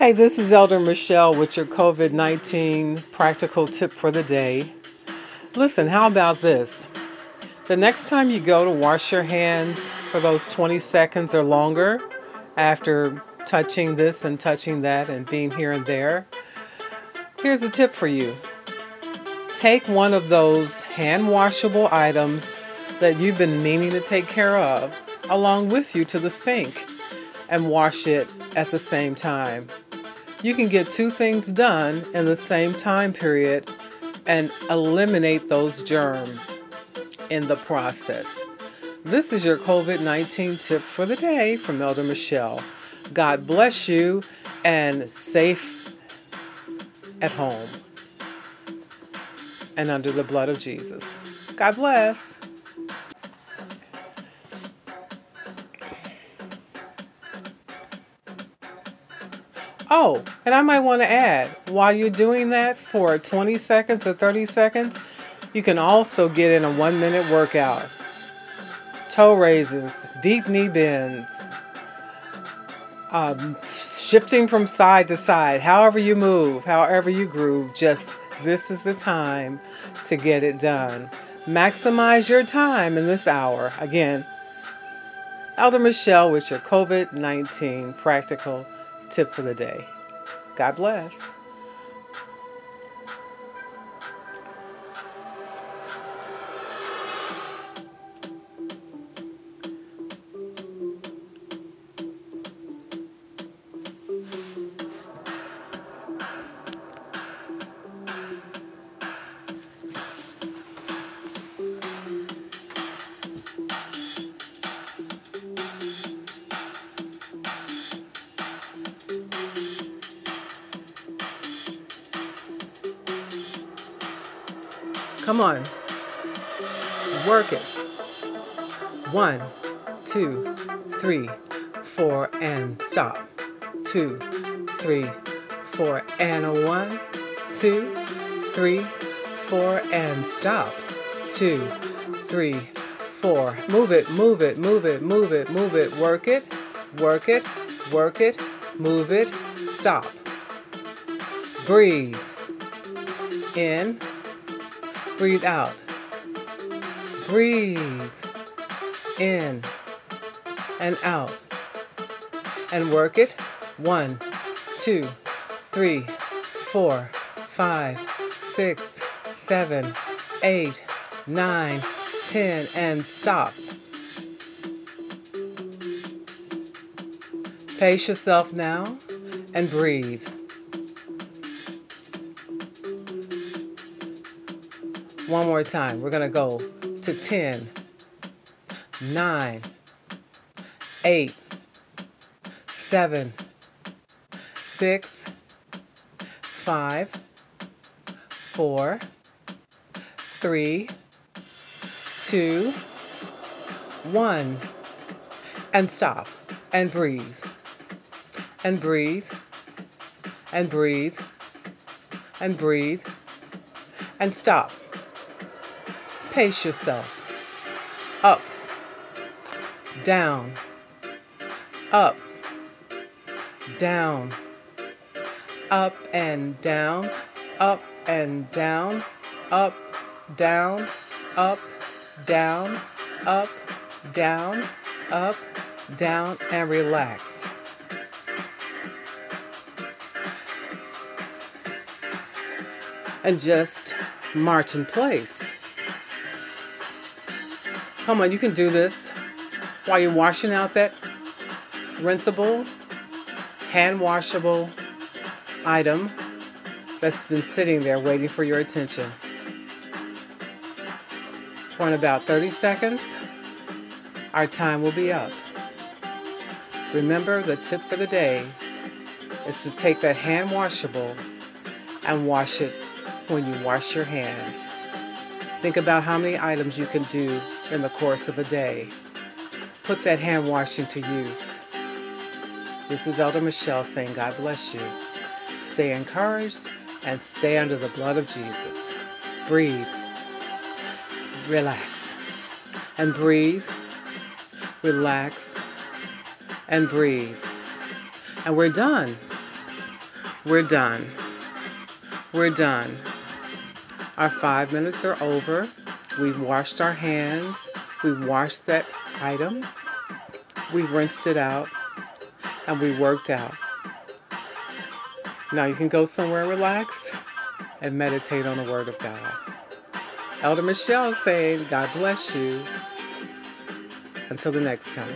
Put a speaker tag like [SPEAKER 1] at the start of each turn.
[SPEAKER 1] Hey, this is Elder Michelle with your COVID 19 practical tip for the day. Listen, how about this? The next time you go to wash your hands for those 20 seconds or longer after touching this and touching that and being here and there, here's a tip for you. Take one of those hand washable items that you've been meaning to take care of along with you to the sink and wash it at the same time. You can get two things done in the same time period and eliminate those germs in the process. This is your COVID 19 tip for the day from Elder Michelle. God bless you and safe at home and under the blood of Jesus. God bless. Oh, and I might want to add, while you're doing that for 20 seconds or 30 seconds, you can also get in a one minute workout. Toe raises, deep knee bends, um, shifting from side to side, however you move, however you groove, just this is the time to get it done. Maximize your time in this hour. Again, Elder Michelle with your COVID 19 practical tip for the day. God bless. Come on. Work it. One, two, three, four, and stop. Two, three, four, and a one, two, three, four, and stop. Two, three, four. Move it, move it, move it, move it, move it. Work it, work it, work it, move it, stop. Breathe. In Breathe out. Breathe in and out. And work it. One, two, three, four, five, six, seven, eight, nine, ten, and stop. Pace yourself now and breathe. One more time. We're going to go to 10, 9, 8, 7, 6, 5, 4, 3, 2, 1. And stop. And breathe. And breathe. And breathe. And breathe. And stop. Pace yourself. Up, down, up, down, up and down, up and down, up, down, up, down, up, down, up, down, and relax. And just march in place. Come on, you can do this while you're washing out that rinsable, hand washable item that's been sitting there waiting for your attention. For in about 30 seconds, our time will be up. Remember, the tip for the day is to take that hand washable and wash it when you wash your hands. Think about how many items you can do in the course of a day. Put that hand washing to use. This is Elder Michelle saying, God bless you. Stay encouraged and stay under the blood of Jesus. Breathe. Relax. And breathe. Relax. And breathe. And we're done. We're done. We're done. Our five minutes are over. We've washed our hands. We've washed that item. We rinsed it out. And we worked out. Now you can go somewhere relax and meditate on the Word of God. Elder Michelle saying, God bless you. Until the next time.